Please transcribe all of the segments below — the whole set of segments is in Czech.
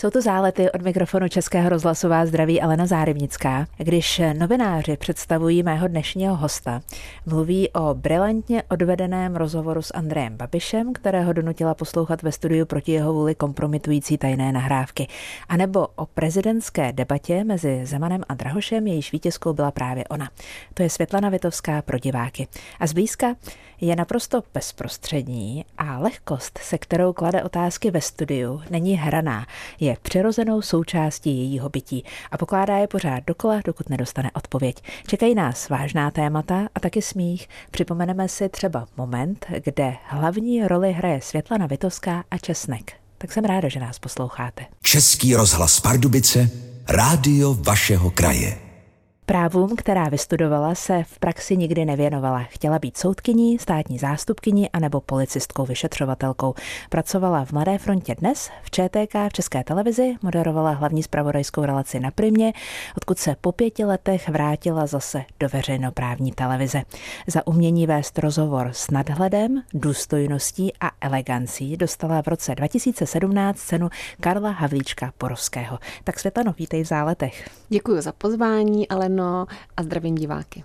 Jsou to zálety od mikrofonu Českého rozhlasová zdraví Alena Zárybnická. Když novináři představují mého dnešního hosta, mluví o brilantně odvedeném rozhovoru s Andrejem Babišem, kterého donutila poslouchat ve studiu proti jeho vůli kompromitující tajné nahrávky, anebo o prezidentské debatě mezi Zemanem a Drahošem, jejíž vítězkou byla právě ona. To je Světlana Vitovská pro diváky. A zblízka je naprosto bezprostřední a lehkost, se kterou klade otázky ve studiu, není hraná je přirozenou součástí jejího bytí a pokládá je pořád dokola, dokud nedostane odpověď. Čekají nás vážná témata a taky smích. Připomeneme si třeba moment, kde hlavní roli hraje Světlana Vitovská a Česnek. Tak jsem ráda, že nás posloucháte. Český rozhlas Pardubice, rádio vašeho kraje. Právům, která vystudovala, se v praxi nikdy nevěnovala. Chtěla být soudkyní, státní zástupkyní anebo policistkou vyšetřovatelkou. Pracovala v Mladé frontě dnes, v ČTK, v České televizi, moderovala hlavní spravodajskou relaci na Primě, odkud se po pěti letech vrátila zase do veřejnoprávní televize. Za umění vést rozhovor s nadhledem, důstojností a elegancí dostala v roce 2017 cenu Karla Havlíčka Porovského. Tak Světlano, vítej v záletech. Děkuji za pozvání, ale ráno a zdravím diváky.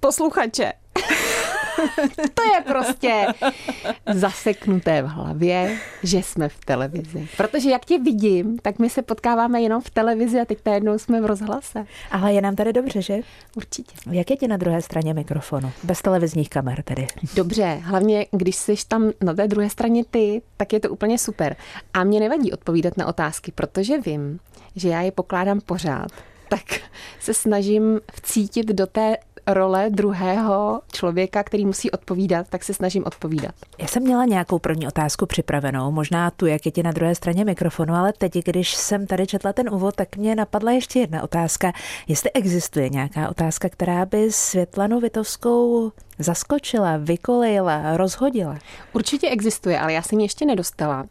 Posluchače. to je prostě zaseknuté v hlavě, že jsme v televizi. Protože jak tě vidím, tak my se potkáváme jenom v televizi a teď najednou jsme v rozhlase. Ale je nám tady dobře, že? Určitě. Jak je ti na druhé straně mikrofonu? Bez televizních kamer tedy. Dobře, hlavně když jsi tam na té druhé straně ty, tak je to úplně super. A mě nevadí odpovídat na otázky, protože vím, že já je pokládám pořád tak se snažím vcítit do té role druhého člověka, který musí odpovídat, tak se snažím odpovídat. Já jsem měla nějakou první otázku připravenou, možná tu, jak je ti na druhé straně mikrofonu, ale teď, když jsem tady četla ten úvod, tak mě napadla ještě jedna otázka. Jestli existuje nějaká otázka, která by Světlanu Vitovskou zaskočila, vykolejila, rozhodila? Určitě existuje, ale já jsem ji ještě nedostala.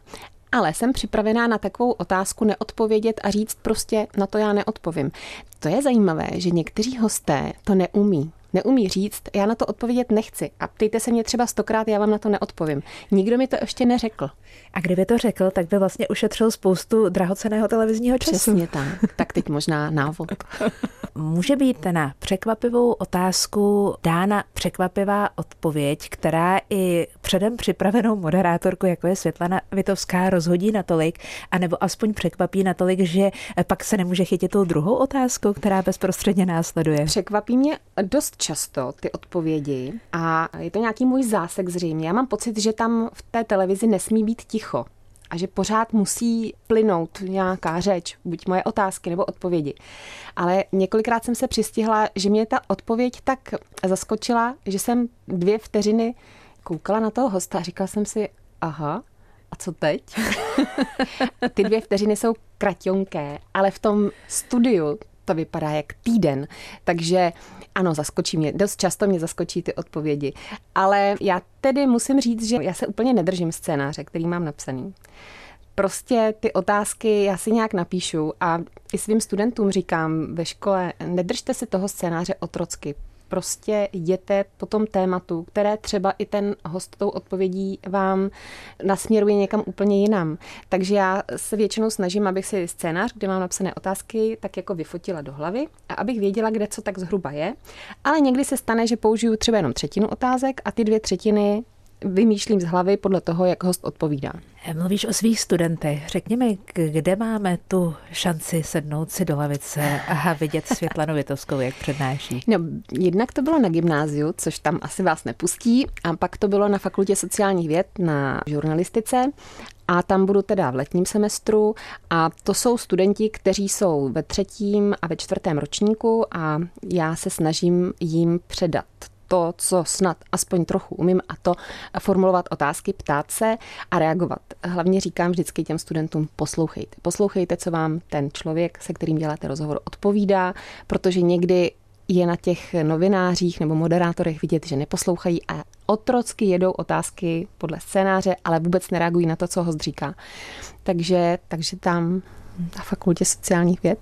Ale jsem připravená na takovou otázku neodpovědět a říct prostě na to já neodpovím. To je zajímavé, že někteří hosté to neumí neumí říct, já na to odpovědět nechci. A ptejte se mě třeba stokrát, já vám na to neodpovím. Nikdo mi to ještě neřekl. A kdyby to řekl, tak by vlastně ušetřil spoustu drahoceného televizního času. Přesně tak. Tak teď možná návod. Může být na překvapivou otázku dána překvapivá odpověď, která i předem připravenou moderátorku, jako je Světlana Vitovská, rozhodí natolik, anebo aspoň překvapí natolik, že pak se nemůže chytit tou druhou otázkou, která bezprostředně následuje. Překvapí mě dost často ty odpovědi a je to nějaký můj zásek zřejmě. Já mám pocit, že tam v té televizi nesmí být ticho a že pořád musí plynout nějaká řeč, buď moje otázky nebo odpovědi. Ale několikrát jsem se přistihla, že mě ta odpověď tak zaskočila, že jsem dvě vteřiny koukala na toho hosta a říkala jsem si, aha, a co teď? Ty dvě vteřiny jsou krationké, ale v tom studiu to vypadá jak týden. Takže ano, zaskočí mě. Dost často mě zaskočí ty odpovědi. Ale já tedy musím říct, že já se úplně nedržím scénáře, který mám napsaný. Prostě ty otázky já si nějak napíšu a i svým studentům říkám ve škole, nedržte si toho scénáře otrocky prostě jděte po tom tématu, které třeba i ten host tou odpovědí vám nasměruje někam úplně jinam. Takže já se většinou snažím, abych si scénář, kde mám napsané otázky, tak jako vyfotila do hlavy a abych věděla, kde co tak zhruba je. Ale někdy se stane, že použiju třeba jenom třetinu otázek a ty dvě třetiny vymýšlím z hlavy podle toho, jak host odpovídá. Mluvíš o svých studentech. Řekni mi, kde máme tu šanci sednout si do lavice a vidět Světlanu Vitovskou, jak přednáší? No, jednak to bylo na gymnáziu, což tam asi vás nepustí, a pak to bylo na fakultě sociálních věd na žurnalistice a tam budu teda v letním semestru a to jsou studenti, kteří jsou ve třetím a ve čtvrtém ročníku a já se snažím jim předat to, co snad aspoň trochu umím, a to formulovat otázky, ptát se a reagovat. Hlavně říkám vždycky těm studentům, poslouchejte. Poslouchejte, co vám ten člověk, se kterým děláte rozhovor, odpovídá, protože někdy je na těch novinářích nebo moderátorech vidět, že neposlouchají a otrocky jedou otázky podle scénáře, ale vůbec nereagují na to, co host říká. Takže, takže tam na fakultě sociálních věd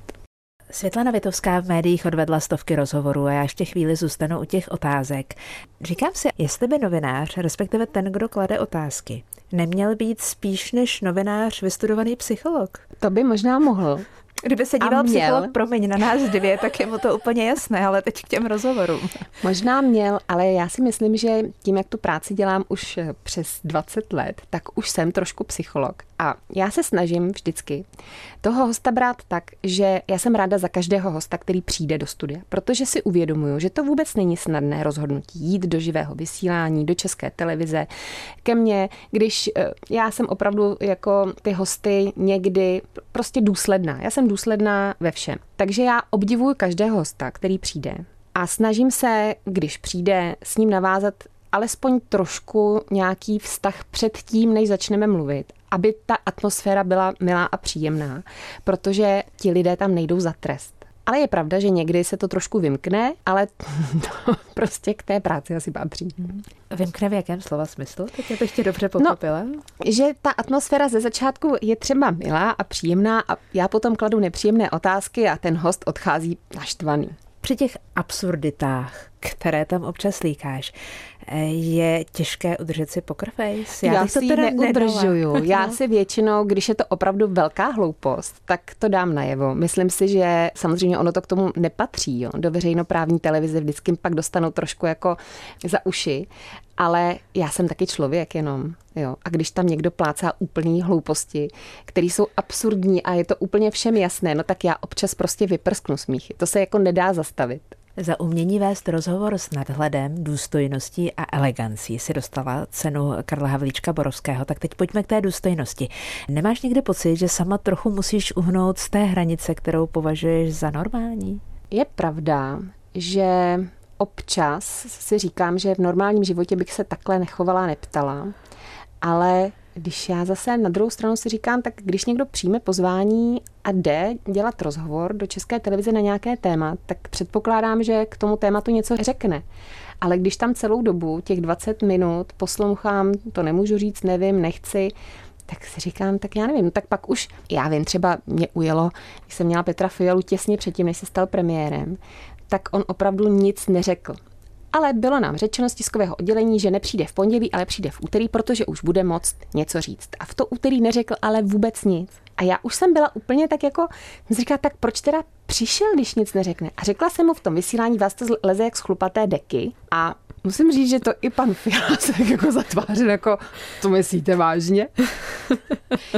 Světlana Vitovská v médiích odvedla stovky rozhovorů a já ještě chvíli zůstanu u těch otázek. Říkám si, jestli by novinář, respektive ten, kdo klade otázky, neměl být spíš než novinář vystudovaný psycholog? To by možná mohl. Kdyby se díval psycholog, promiň, na nás dvě, tak je mu to úplně jasné, ale teď k těm rozhovorům. Možná měl, ale já si myslím, že tím, jak tu práci dělám už přes 20 let, tak už jsem trošku psycholog. A já se snažím vždycky toho hosta brát tak, že já jsem ráda za každého hosta, který přijde do studia, protože si uvědomuju, že to vůbec není snadné rozhodnutí jít do živého vysílání, do české televize, ke mně, když eh, já jsem opravdu jako ty hosty někdy prostě důsledná. Já jsem důsledná ve všem. Takže já obdivuju každého hosta, který přijde a snažím se, když přijde, s ním navázat alespoň trošku nějaký vztah před tím, než začneme mluvit, aby ta atmosféra byla milá a příjemná, protože ti lidé tam nejdou za trest. Ale je pravda, že někdy se to trošku vymkne, ale to prostě k té práci asi patří. Vymkne v jakém slova smyslu? Teď abych tě dobře no, pochopila. No, že ta atmosféra ze začátku je třeba milá a příjemná a já potom kladu nepříjemné otázky a ten host odchází naštvaný. Při těch absurditách, které tam občas slíkáš, je těžké udržet si poker face? Já, Já si ji neudržuju. Nedala. Já si většinou, když je to opravdu velká hloupost, tak to dám najevo. Myslím si, že samozřejmě ono to k tomu nepatří. Jo. Do veřejnoprávní televize vždycky pak dostanou trošku jako za uši, ale já jsem taky člověk jenom. Jo. A když tam někdo plácá úplný hlouposti, které jsou absurdní a je to úplně všem jasné, no tak já občas prostě vyprsknu smíchy. To se jako nedá zastavit. Za umění vést rozhovor s nadhledem, důstojností a elegancí si dostala cenu Karla Havlíčka Borovského. Tak teď pojďme k té důstojnosti. Nemáš někdy pocit, že sama trochu musíš uhnout z té hranice, kterou považuješ za normální? Je pravda, že občas si říkám, že v normálním životě bych se takhle nechovala, neptala, ale když já zase na druhou stranu si říkám, tak když někdo přijme pozvání a jde dělat rozhovor do české televize na nějaké téma, tak předpokládám, že k tomu tématu něco řekne. Ale když tam celou dobu, těch 20 minut, poslouchám, to nemůžu říct, nevím, nechci, tak si říkám, tak já nevím, no tak pak už, já vím, třeba mě ujelo, když jsem měla Petra Fialu těsně předtím, než se stal premiérem, tak on opravdu nic neřekl. Ale bylo nám řečeno z tiskového oddělení, že nepřijde v pondělí, ale přijde v úterý, protože už bude moct něco říct. A v to úterý neřekl ale vůbec nic. A já už jsem byla úplně tak jako, říkala, tak proč teda přišel, když nic neřekne? A řekla jsem mu v tom vysílání, vás to leze jak z chlupaté deky. A musím říct, že to i pan Fiala se jako zatvářil, jako to myslíte vážně?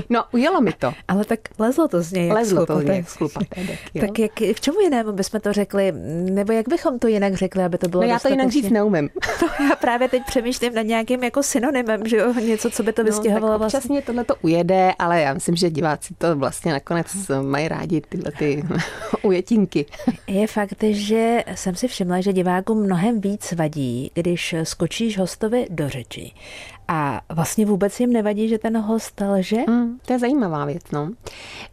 No, ujelo mi to. Ale tak lezlo to z něj. Lezlo to z něj schlupaté deky. Tak jak, v čemu jinému bychom to řekli? Nebo jak bychom to jinak řekli, aby to bylo No já to jinak říct neumím. No, já právě teď přemýšlím nad nějakým jako synonymem, že jo, něco, co by to vystihovalo. No, vlastně. Občas tohle to ujede, ale já myslím, že diváci to vlastně nakonec mají rádi tyhle ty ujetinky. Je fakt, že jsem si všimla, že divákům mnohem víc vadí, když skočíš hostovi do řeči. A vlastně vůbec jim nevadí, že ten host lže? Hmm, to je zajímavá věc, no.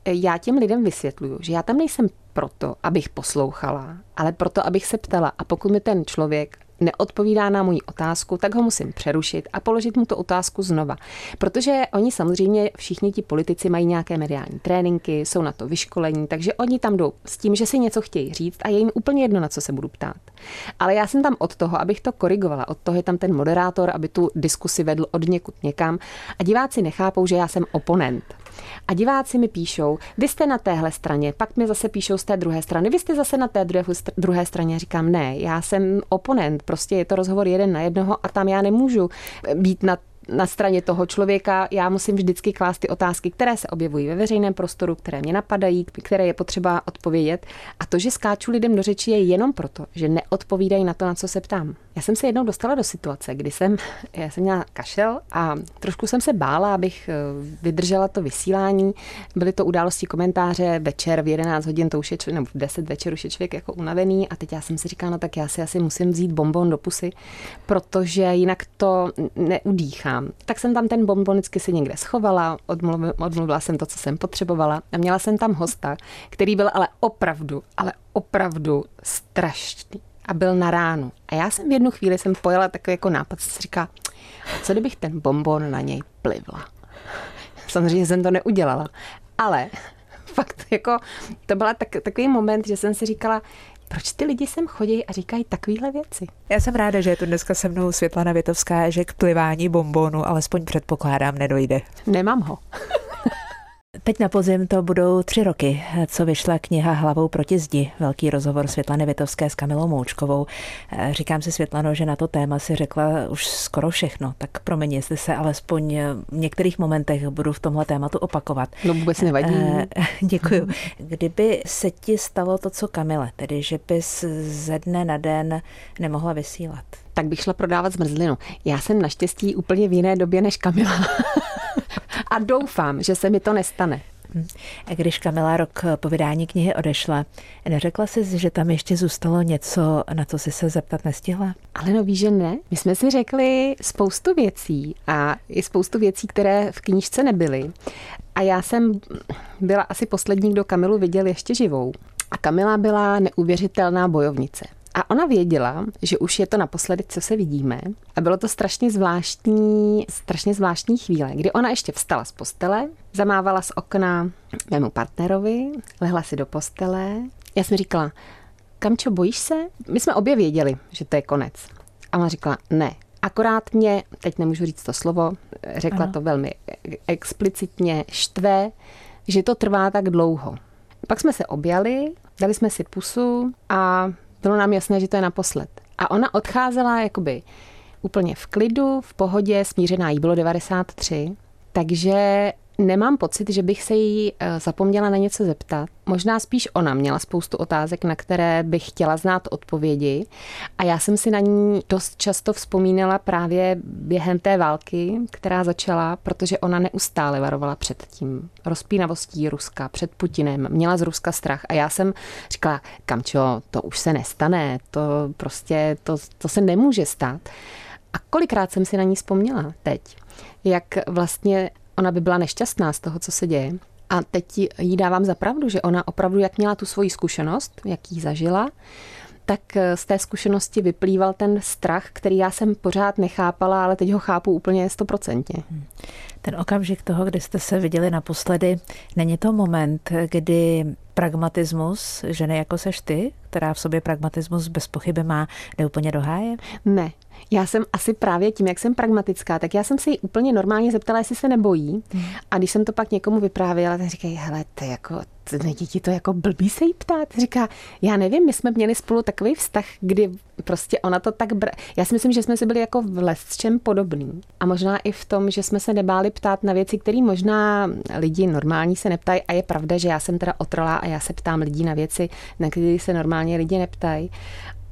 Já těm lidem vysvětluju, že já tam nejsem proto, abych poslouchala, ale proto, abych se ptala. A pokud mi ten člověk neodpovídá na moji otázku, tak ho musím přerušit a položit mu tu otázku znova. Protože oni samozřejmě, všichni ti politici mají nějaké mediální tréninky, jsou na to vyškolení, takže oni tam jdou s tím, že si něco chtějí říct a je jim úplně jedno, na co se budu ptát. Ale já jsem tam od toho, abych to korigovala. Od toho je tam ten moderátor, aby tu diskusi vedl od někud někam. A diváci nechápou, že já jsem oponent. A diváci mi píšou, vy jste na téhle straně, pak mi zase píšou z té druhé strany, vy jste zase na té druhé, druhé straně. Říkám, ne, já jsem oponent, prostě je to rozhovor jeden na jednoho a tam já nemůžu být na na straně toho člověka já musím vždycky klást ty otázky, které se objevují ve veřejném prostoru, které mě napadají, které je potřeba odpovědět. A to, že skáču lidem do řeči, je jenom proto, že neodpovídají na to, na co se ptám. Já jsem se jednou dostala do situace, kdy jsem, já jsem měla kašel a trošku jsem se bála, abych eh, vydržela to vysílání. Byly to události komentáře večer v 11 hodin, to už je, nebo v 10 večer už je člověk jako unavený a teď já jsem si říkala, no tak já si asi musím vzít bonbon do pusy, protože jinak to neudýchám mám. Tak jsem tam ten bonbonicky si někde schovala, odmluvila, odmluvila jsem to, co jsem potřebovala a měla jsem tam hosta, který byl ale opravdu, ale opravdu strašný a byl na ránu. A já jsem v jednu chvíli jsem pojela takový jako nápad, co si říká, co kdybych ten bonbon na něj plivla. Samozřejmě jsem to neudělala, ale fakt jako to byla tak, takový moment, že jsem si říkala, proč ty lidi sem chodí a říkají takovéhle věci. Já jsem ráda, že je tu dneska se mnou Světlana Větovská, že k plivání bombonu alespoň předpokládám nedojde. Nemám ho. Teď na podzim to budou tři roky, co vyšla kniha Hlavou proti zdi, velký rozhovor Světlany Vitovské s Kamilou Moučkovou. Říkám si Světlano, že na to téma si řekla už skoro všechno, tak promiň, jestli se alespoň v některých momentech budu v tomhle tématu opakovat. No vůbec nevadí. Děkuju. Kdyby se ti stalo to, co Kamile, tedy že bys ze dne na den nemohla vysílat? Tak bych šla prodávat zmrzlinu. Já jsem naštěstí úplně v jiné době než Kamila. a doufám, že se mi to nestane. A když Kamila rok po vydání knihy odešla, neřekla jsi, že tam ještě zůstalo něco, na co jsi se zeptat nestihla? Ale no víš, že ne. My jsme si řekli spoustu věcí a i spoustu věcí, které v knížce nebyly. A já jsem byla asi poslední, kdo Kamilu viděl ještě živou. A Kamila byla neuvěřitelná bojovnice. A ona věděla, že už je to naposledy, co se vidíme. A bylo to strašně zvláštní, strašně zvláštní chvíle, kdy ona ještě vstala z postele, zamávala z okna mému partnerovi, lehla si do postele. Já jsem říkala, Kamčo, bojíš se? My jsme obě věděli, že to je konec. A ona říkala, ne, akorát mě, teď nemůžu říct to slovo, řekla ano. to velmi explicitně, štve, že to trvá tak dlouho. Pak jsme se objali, dali jsme si pusu a bylo nám jasné, že to je naposled. A ona odcházela jakoby úplně v klidu, v pohodě, smířená. Jí bylo 93, takže Nemám pocit, že bych se jí eh, zapomněla na něco zeptat. Možná spíš ona měla spoustu otázek, na které bych chtěla znát odpovědi. A já jsem si na ní dost často vzpomínala právě během té války, která začala, protože ona neustále varovala před tím rozpínavostí Ruska, před Putinem. Měla z Ruska strach. A já jsem říkala, Kamčo, to už se nestane, to prostě, to, to se nemůže stát. A kolikrát jsem si na ní vzpomněla teď, jak vlastně ona by byla nešťastná z toho, co se děje. A teď jí dávám za pravdu, že ona opravdu, jak měla tu svoji zkušenost, jak ji zažila, tak eh, z té zkušenosti vyplýval ten strach, který já jsem pořád nechápala, ale teď ho chápu úplně stoprocentně. Hmm. Ten okamžik toho, kdy jste se viděli naposledy, není to moment, kdy pragmatismus ženy jako seš ty, která v sobě pragmatismus bez pochyby má, jde úplně do háje? Ne, já jsem asi právě tím, jak jsem pragmatická, tak já jsem se jí úplně normálně zeptala, jestli se nebojí. Hmm. A když jsem to pak někomu vyprávěla, tak říkají, hele, to jako, ti to jako blbý se jí ptát? Říká, já nevím, my jsme měli spolu takový vztah, kdy prostě ona to tak br... Já si myslím, že jsme si byli jako v lesčem podobný. A možná i v tom, že jsme se nebáli ptát na věci, které možná lidi normální se neptají. A je pravda, že já jsem teda otrolá a já se ptám lidí na věci, na které se normálně lidi neptají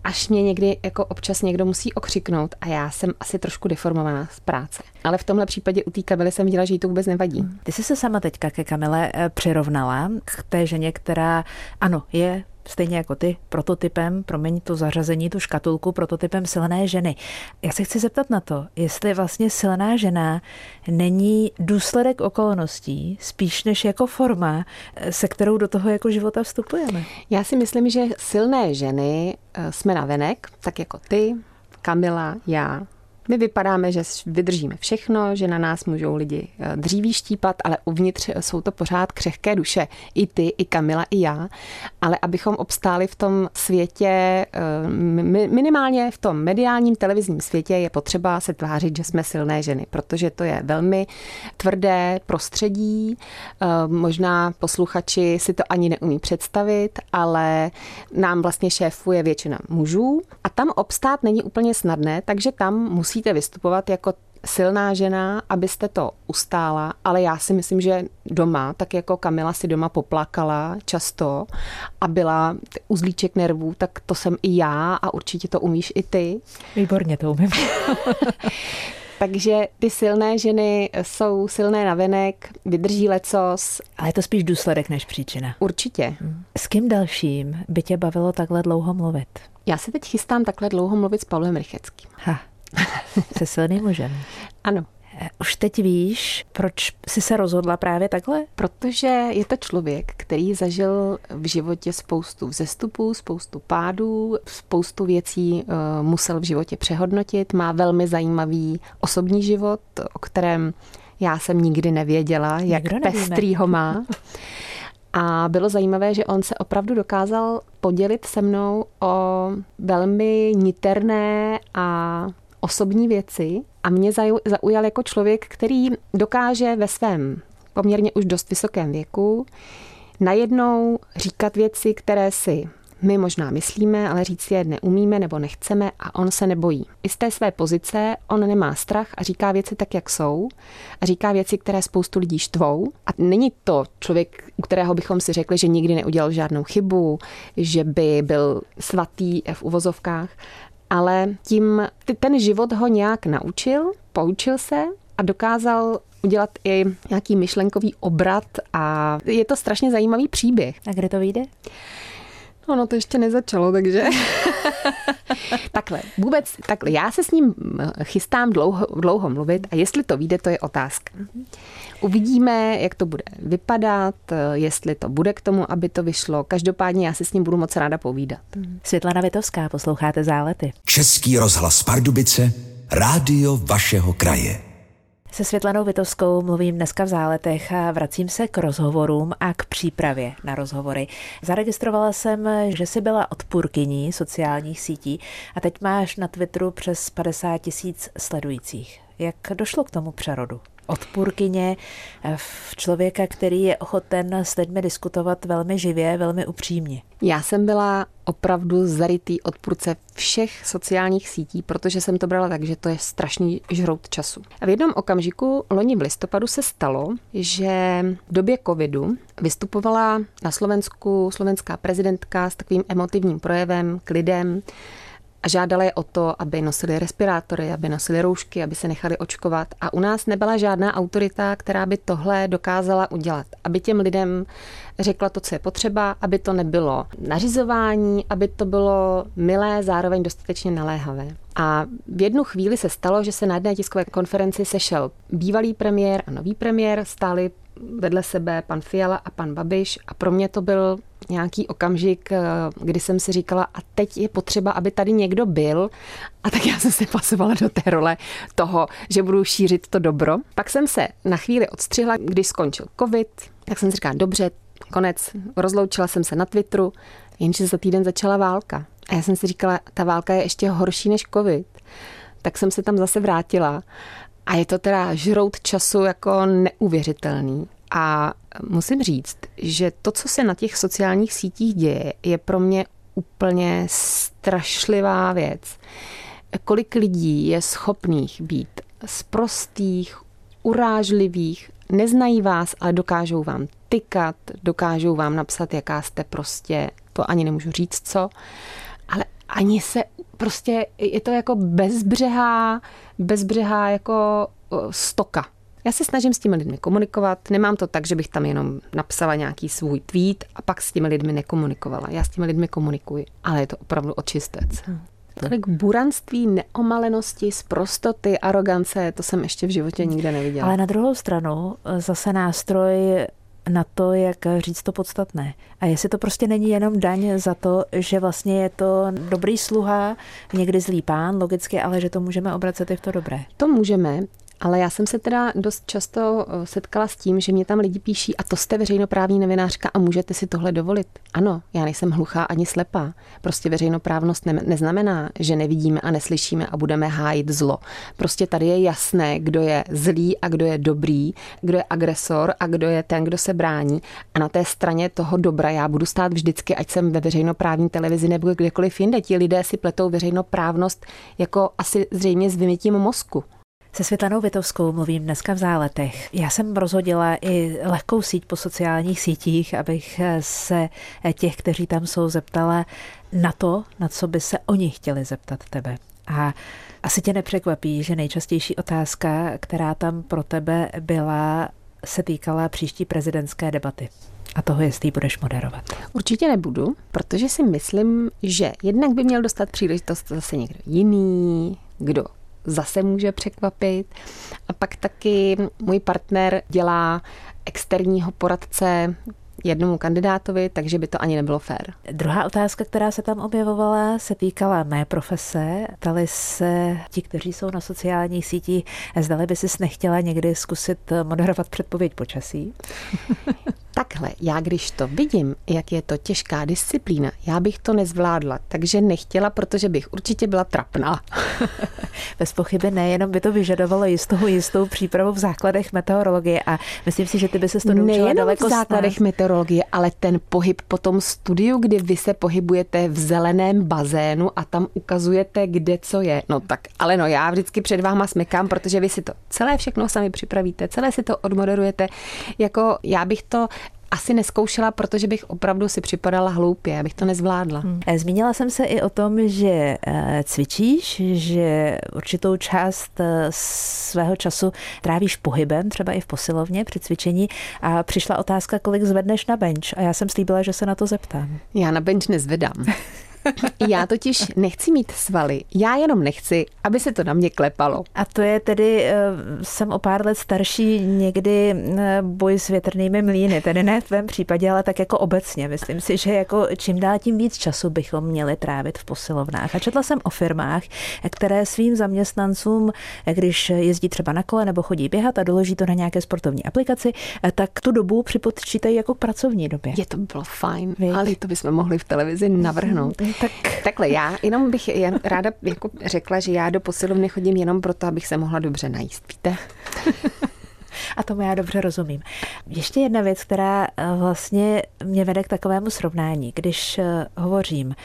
až mě někdy jako občas někdo musí okřiknout a já jsem asi trošku deformovaná z práce. Ale v tomhle případě u té Kamily jsem viděla, že jí to vůbec nevadí. Ty jsi se sama teďka ke Kamile eh, přirovnala k té ženě, která ano, je stejně jako ty, prototypem, promiň to zařazení, tu škatulku, prototypem silné ženy. Já se chci zeptat na to, jestli vlastně silná žena není důsledek okolností, spíš než jako forma, se kterou do toho jako života vstupujeme. Já si myslím, že silné ženy eh, jsme na venek, tak jako ty, Kamila, já, my vypadáme, že vydržíme všechno, že na nás můžou lidi eh, dříví štípat, ale uvnitř jsou to pořád křehké duše. I ty, i Kamila, i já. Ale abychom obstáli v tom světě, eh, minimálně v tom mediálním televizním světě, je potřeba se tvářit, že jsme silné ženy, protože to je velmi tvrdé prostředí. Eh, možná posluchači si to ani neumí představit, ale nám vlastně šéfuje většina mužů a tam obstát není úplně snadné, takže tam musí musíte vystupovat jako silná žena, abyste to ustála, ale já si myslím, že doma, tak jako Kamila si doma poplakala často a byla uzlíček nervů, tak to jsem i já a určitě to umíš i ty. Výborně to umím. Takže ty silné ženy jsou silné navenek, vydrží lecos. Ale je to spíš důsledek než příčina. Určitě. S kým dalším by tě bavilo takhle dlouho mluvit? Já se teď chystám takhle dlouho mluvit s Pavlem Rycheckým. Ha, Se silným mužem. Ano. Eh, už teď víš, proč jsi se rozhodla právě takhle? Protože je to člověk, který zažil v životě spoustu vzestupů, spoustu pádů, spoustu věcí uh, musel v životě přehodnotit, má velmi zajímavý osobní život, o kterém já jsem nikdy nevěděla, jak pestrý ho má. A bylo zajímavé, že on se opravdu dokázal podělit se mnou o velmi niterné a osobní věci a mě zaujal jako člověk, který dokáže ve svém poměrně už dost vysokém věku najednou říkat věci, které si my možná myslíme, ale říct je neumíme nebo nechceme a on se nebojí. I z té své pozice on nemá strach a říká věci tak, jak jsou a říká věci, které spoustu lidí štvou. A není to člověk, u kterého bychom si řekli, že nikdy neudělal žádnou chybu, že by byl svatý v uvozovkách, ale tím ten život ho nějak naučil, poučil se a dokázal udělat i nějaký myšlenkový obrat a je to strašně zajímavý příběh. A kde to vyjde? Ono to ještě nezačalo, takže... takhle, vůbec, takhle, já se s ním chystám dlouho, dlouho mluvit a jestli to vyjde, to je otázka. Uvidíme, jak to bude vypadat, jestli to bude k tomu, aby to vyšlo. Každopádně já se s ním budu moc ráda povídat. Světlana Vitovská, posloucháte Zálety. Český rozhlas Pardubice, rádio vašeho kraje. Se Světlanou Vitovskou mluvím dneska v záletech a vracím se k rozhovorům a k přípravě na rozhovory. Zaregistrovala jsem, že jsi byla odpůrkyní sociálních sítí a teď máš na Twitteru přes 50 tisíc sledujících. Jak došlo k tomu přerodu? Odpůrkyně, eh, v člověka, který je ochoten s lidmi diskutovat velmi živě, velmi upřímně. Já jsem byla opravdu zarytý odpůrce všech sociálních sítí, protože jsem to brala tak, že to je strašný žrout času. A v jednom okamžiku loni v listopadu se stalo, že v době covidu vystupovala na Slovensku slovenská prezidentka s takovým emotivním projevem k lidem, a žádala je o to, aby nosili respirátory, aby nosili roušky, aby se nechali očkovat. A u nás nebyla žádná autorita, která by tohle dokázala udělat. Aby těm lidem řekla to, co je potřeba, aby to nebylo nařizování, aby to bylo milé, zároveň dostatečně naléhavé. A v jednu chvíli se stalo, že se na jedné tiskové konferenci sešel bývalý premiér a nový premiér, stáli vedle sebe pan Fiala a pan Babiš a pro mě to byl nějaký okamžik, eh, kdy jsem si říkala, a teď je potřeba, aby tady někdo byl. A tak já jsem se pasovala do té role toho, že budu šířit to dobro. Pak jsem se na chvíli odstřihla, když skončil covid, tak jsem si říkala, dobře, konec, rozloučila jsem se na Twitteru, jenže za týden začala válka. A já jsem si říkala, ta válka je ještě horší než covid. Tak jsem se tam zase vrátila. A je to teda žrout času jako neuvěřitelný. A musím říct, že to, co se na těch sociálních sítích děje, je pro mě úplně strašlivá věc. Kolik lidí je schopných být z prostých, urážlivých, neznají vás, ale dokážou vám tykat, dokážou vám napsat, jaká jste prostě, to ani nemůžu říct co, ale ani se prostě, je to jako bezbřehá, bezbřehá jako stoka. Já se snažím s těmi lidmi komunikovat. Nemám to tak, že bych tam jenom napsala nějaký svůj tweet a pak s těmi lidmi nekomunikovala. Já s těmi lidmi komunikuji, ale je to opravdu očistec. Hmm. Tolik buranství, neomalenosti, prostoty, arogance, to jsem ještě v životě nikde neviděla. Ale na druhou stranu eh, zase nástroj na to, jak říct to podstatné. A jestli to prostě není jenom daň za to, že vlastně je to dobrý sluha, někdy zlý pán, logicky, ale že to můžeme obracet i v to dobré. To můžeme. Ale já jsem se teda dost často eh, setkala s tím, že mě tam lidi píší, a to jste veřejnoprávní novinářka a můžete si tohle dovolit. Ano, já nejsem hluchá ani slepá. Prostě veřejnoprávnost ne- neznamená, že nevidíme a neslyšíme a budeme hájit zlo. Prostě tady je jasné, kdo je zlý a kdo je dobrý, kdo je agresor a kdo je ten, kdo se brání. A na té straně toho dobra já budu stát vždycky, ať jsem ve veřejnoprávní televizi nebo kdekoliv jinde. Ti lidé si pletou veřejnoprávnost jako asi zřejmě s vymytím mozku. Se Světlanou Vitovskou mluvím dneska v záletech. Já jsem rozhodila i lehkou síť po sociálních sítích, abych se těch, kteří tam jsou, zeptala na to, na co by se oni chtěli zeptat tebe. A asi tě nepřekvapí, že nejčastější otázka, která tam pro tebe byla, se týkala příští prezidentské debaty a toho, jestli ji budeš moderovat. Určitě nebudu, protože si myslím, že jednak by měl dostat příležitost zase někdo jiný, kdo zase může překvapit. A pak taky můj partner dělá externího poradce jednomu kandidátovi, takže by to ani nebylo fér. Druhá otázka, která se tam objevovala, se týkala mé profese. Ptali se ti, kteří jsou na sociálních sítích, zdali by si nechtěla někdy zkusit moderovat předpověď počasí. Takhle, já když to vidím, jak je to těžká disciplína, já bych to nezvládla, takže nechtěla, protože bych určitě byla trapná. Bez pochyby nejenom by to vyžadovalo jistou, jistou přípravu v základech meteorologie a myslím si, že ty by se to naučila daleko v základech snad. meteorologie, ale ten pohyb po tom studiu, kdy vy se pohybujete v zeleném bazénu a tam ukazujete, kde co je. No tak, ale no já vždycky před váma smekám, protože vy si to celé všechno sami připravíte, celé si to odmoderujete. Jako já bych to asi neskoušela, protože bych opravdu si připadala hloupě, já bych to nezvládla. Hmm. Zmínila jsem se i o tom, že eh, cvičíš, že určitou část eh, svého času trávíš pohybem, třeba i v posilovně při cvičení a přišla otázka, kolik zvedneš na bench a já jsem slíbila, že se na to zeptám. Já na bench nezvedám. Já totiž nechci mít svaly, já jenom nechci, aby se to na mě klepalo. A to je tedy, eh, jsem o pár let starší, někdy eh, boj s větrnými mlýny, tedy ne v tvém případě, ale tak jako obecně. Myslím si, že jako čím dál tím víc času bychom měli trávit v posilovnách. A četla jsem o firmách, které svým zaměstnancům, když jezdí třeba na kole nebo chodí běhat a doloží to na nějaké sportovní aplikaci, eh, tak tu dobu připočítají jako k pracovní době. Je to bylo fajn, Vík. ale to bychom mohli v televizi navrhnout. Tak... Takhle, já jenom bych jen ráda jako řekla, že já do posilovny chodím jenom proto, abych se mohla dobře najíst, víte? A tomu já dobře rozumím. Ještě jedna věc, která vlastně mě vede k takovému srovnání. Když hovořím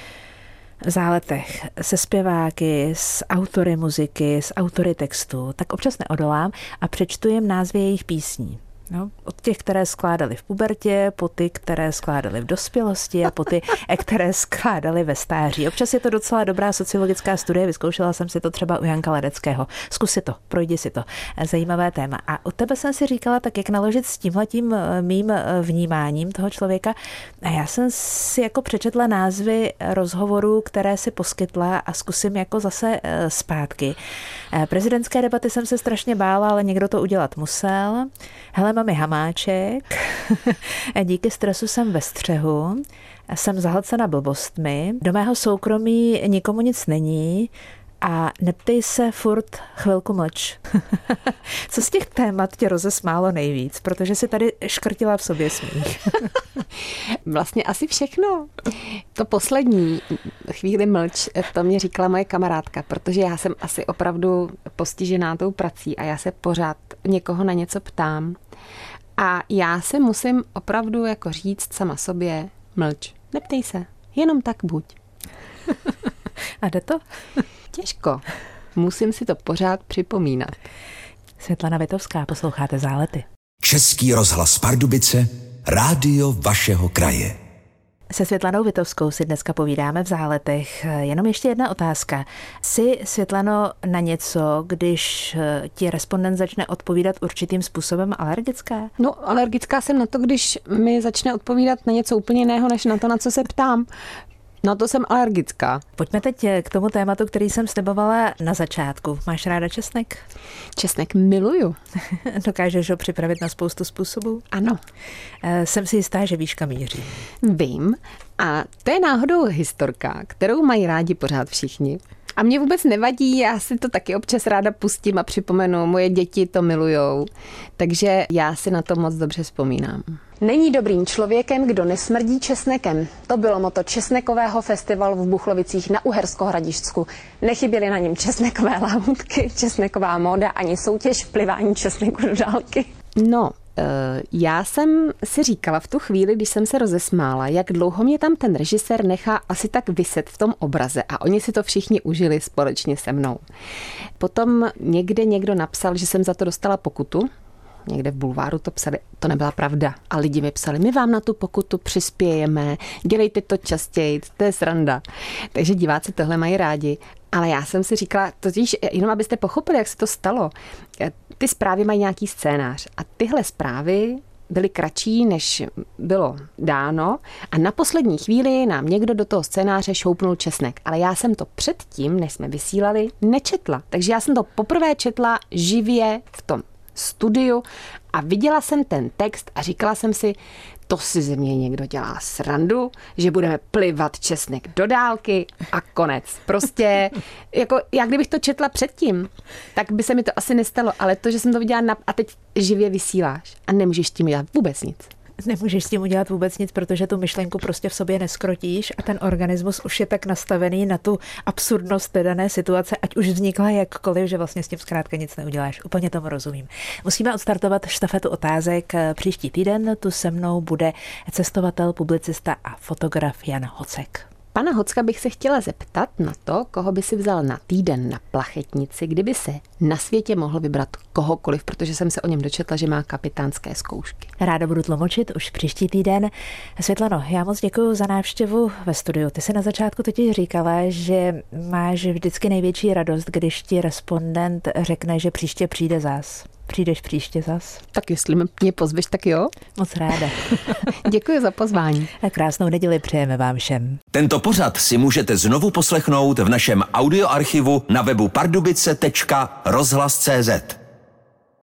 v záletech se zpěváky, s autory muziky, s autory textu, tak občas neodolám a přečtu jim názvy jejich písní. No, od těch, které skládali v pubertě, po ty, které skládali v dospělosti a po ty, které skládali ve stáří. Občas je to docela dobrá sociologická studie, vyzkoušela jsem si to třeba u Janka Ledeckého. Zkus si to, projdi si to. Zajímavé téma. A u tebe jsem si říkala, tak jak naložit s tímhletím mým vnímáním toho člověka. A já jsem si jako přečetla názvy rozhovorů, které si poskytla a zkusím jako zase zpátky. Prezidentské debaty jsem se strašně bála, ale někdo to udělat musel. Hele, mi hamáček, díky stresu jsem ve střehu, jsem zahlcena blbostmi, do mého soukromí nikomu nic není, a neptej se furt chvilku mlč. Co z těch témat tě rozesmálo nejvíc? Protože si tady škrtila v sobě smích. vlastně asi všechno. To poslední chvíli mlč, to mě říkala moje kamarádka, protože já jsem asi opravdu postižená tou prací a já se pořád někoho na něco ptám. A já se musím opravdu jako říct sama sobě, mlč, neptej se, jenom tak buď. A jde to? Těžko. Musím si to pořád připomínat. Světlana Vitovská, posloucháte Zálety. Český rozhlas Pardubice, rádio vašeho kraje. Se Světlanou Vitovskou si dneska povídáme v záletech. Jenom ještě jedna otázka. Jsi, Světlano, na něco, když ti respondent začne odpovídat určitým způsobem alergická? No, alergická jsem na to, když mi začne odpovídat na něco úplně jiného, než na to, na co se ptám. Na to jsem alergická. Pojďme teď k tomu tématu, který jsem slibovala na začátku. Máš ráda česnek? Česnek miluju. Dokážeš ho připravit na spoustu způsobů? Ano. Jsem si jistá, že víš, kam míří. Vím. A to je náhodou historka, kterou mají rádi pořád všichni. A mě vůbec nevadí, já si to taky občas ráda pustím a připomenu, moje děti to milujou. Takže já si na to moc dobře vzpomínám. Není dobrým člověkem, kdo nesmrdí česnekem. To bylo moto česnekového festivalu v Buchlovicích na Uhersko-Hradišťsku. Nechyběly na něm česnekové láhutky, česneková móda ani soutěž v plivání česneku do dálky. No, já jsem si říkala v tu chvíli, když jsem se rozesmála, jak dlouho mě tam ten režisér nechá asi tak vyset v tom obraze a oni si to všichni užili společně se mnou. Potom někde někdo napsal, že jsem za to dostala pokutu, někde v bulváru to psali, to nebyla pravda. A lidi mi psali, my vám na tu pokutu přispějeme, dělejte to častěji, to je sranda. Takže diváci tohle mají rádi. Ale já jsem si říkala, totiž jenom abyste pochopili, jak se to stalo. Ty zprávy mají nějaký scénář a tyhle zprávy byly kratší, než bylo dáno a na poslední chvíli nám někdo do toho scénáře šoupnul česnek. Ale já jsem to předtím, než jsme vysílali, nečetla. Takže já jsem to poprvé četla živě v tom studiu a viděla jsem ten text a říkala jsem si, to si ze mě někdo dělá srandu, že budeme plivat česnek do dálky a konec. Prostě, jako já kdybych to četla předtím, tak by se mi to asi nestalo, ale to, že jsem to viděla na, a teď živě vysíláš a nemůžeš tím dělat vůbec nic. Nemůžeš s tím udělat vůbec nic, protože tu myšlenku prostě v sobě neskrotíš a ten organismus už je tak nastavený na tu absurdnost té dané situace, ať už vznikla jakkoliv, že vlastně s tím zkrátka nic neuděláš. Úplně tomu rozumím. Musíme odstartovat štafetu otázek příští týden. Tu se mnou bude cestovatel, publicista a fotograf Jan Hocek. Pana Hocka bych se chtěla zeptat na to, koho by si vzal na týden na plachetnici, kdyby se na světě mohl vybrat kohokoliv, protože jsem se o něm dočetla, že má kapitánské zkoušky. Ráda budu tlumočit už příští týden. Světlano, já moc děkuji za návštěvu ve studiu. Ty si na začátku totiž říkala, že máš vždycky největší radost, když ti respondent řekne, že příště přijde zás. Přijdeš příště zas? Tak jestli mě pozveš, tak jo. Moc ráda. Děkuji za pozvání. A krásnou neděli přejeme vám všem. Tento pořad si můžete znovu poslechnout v našem audioarchivu na webu pardubice.rozhlas.cz.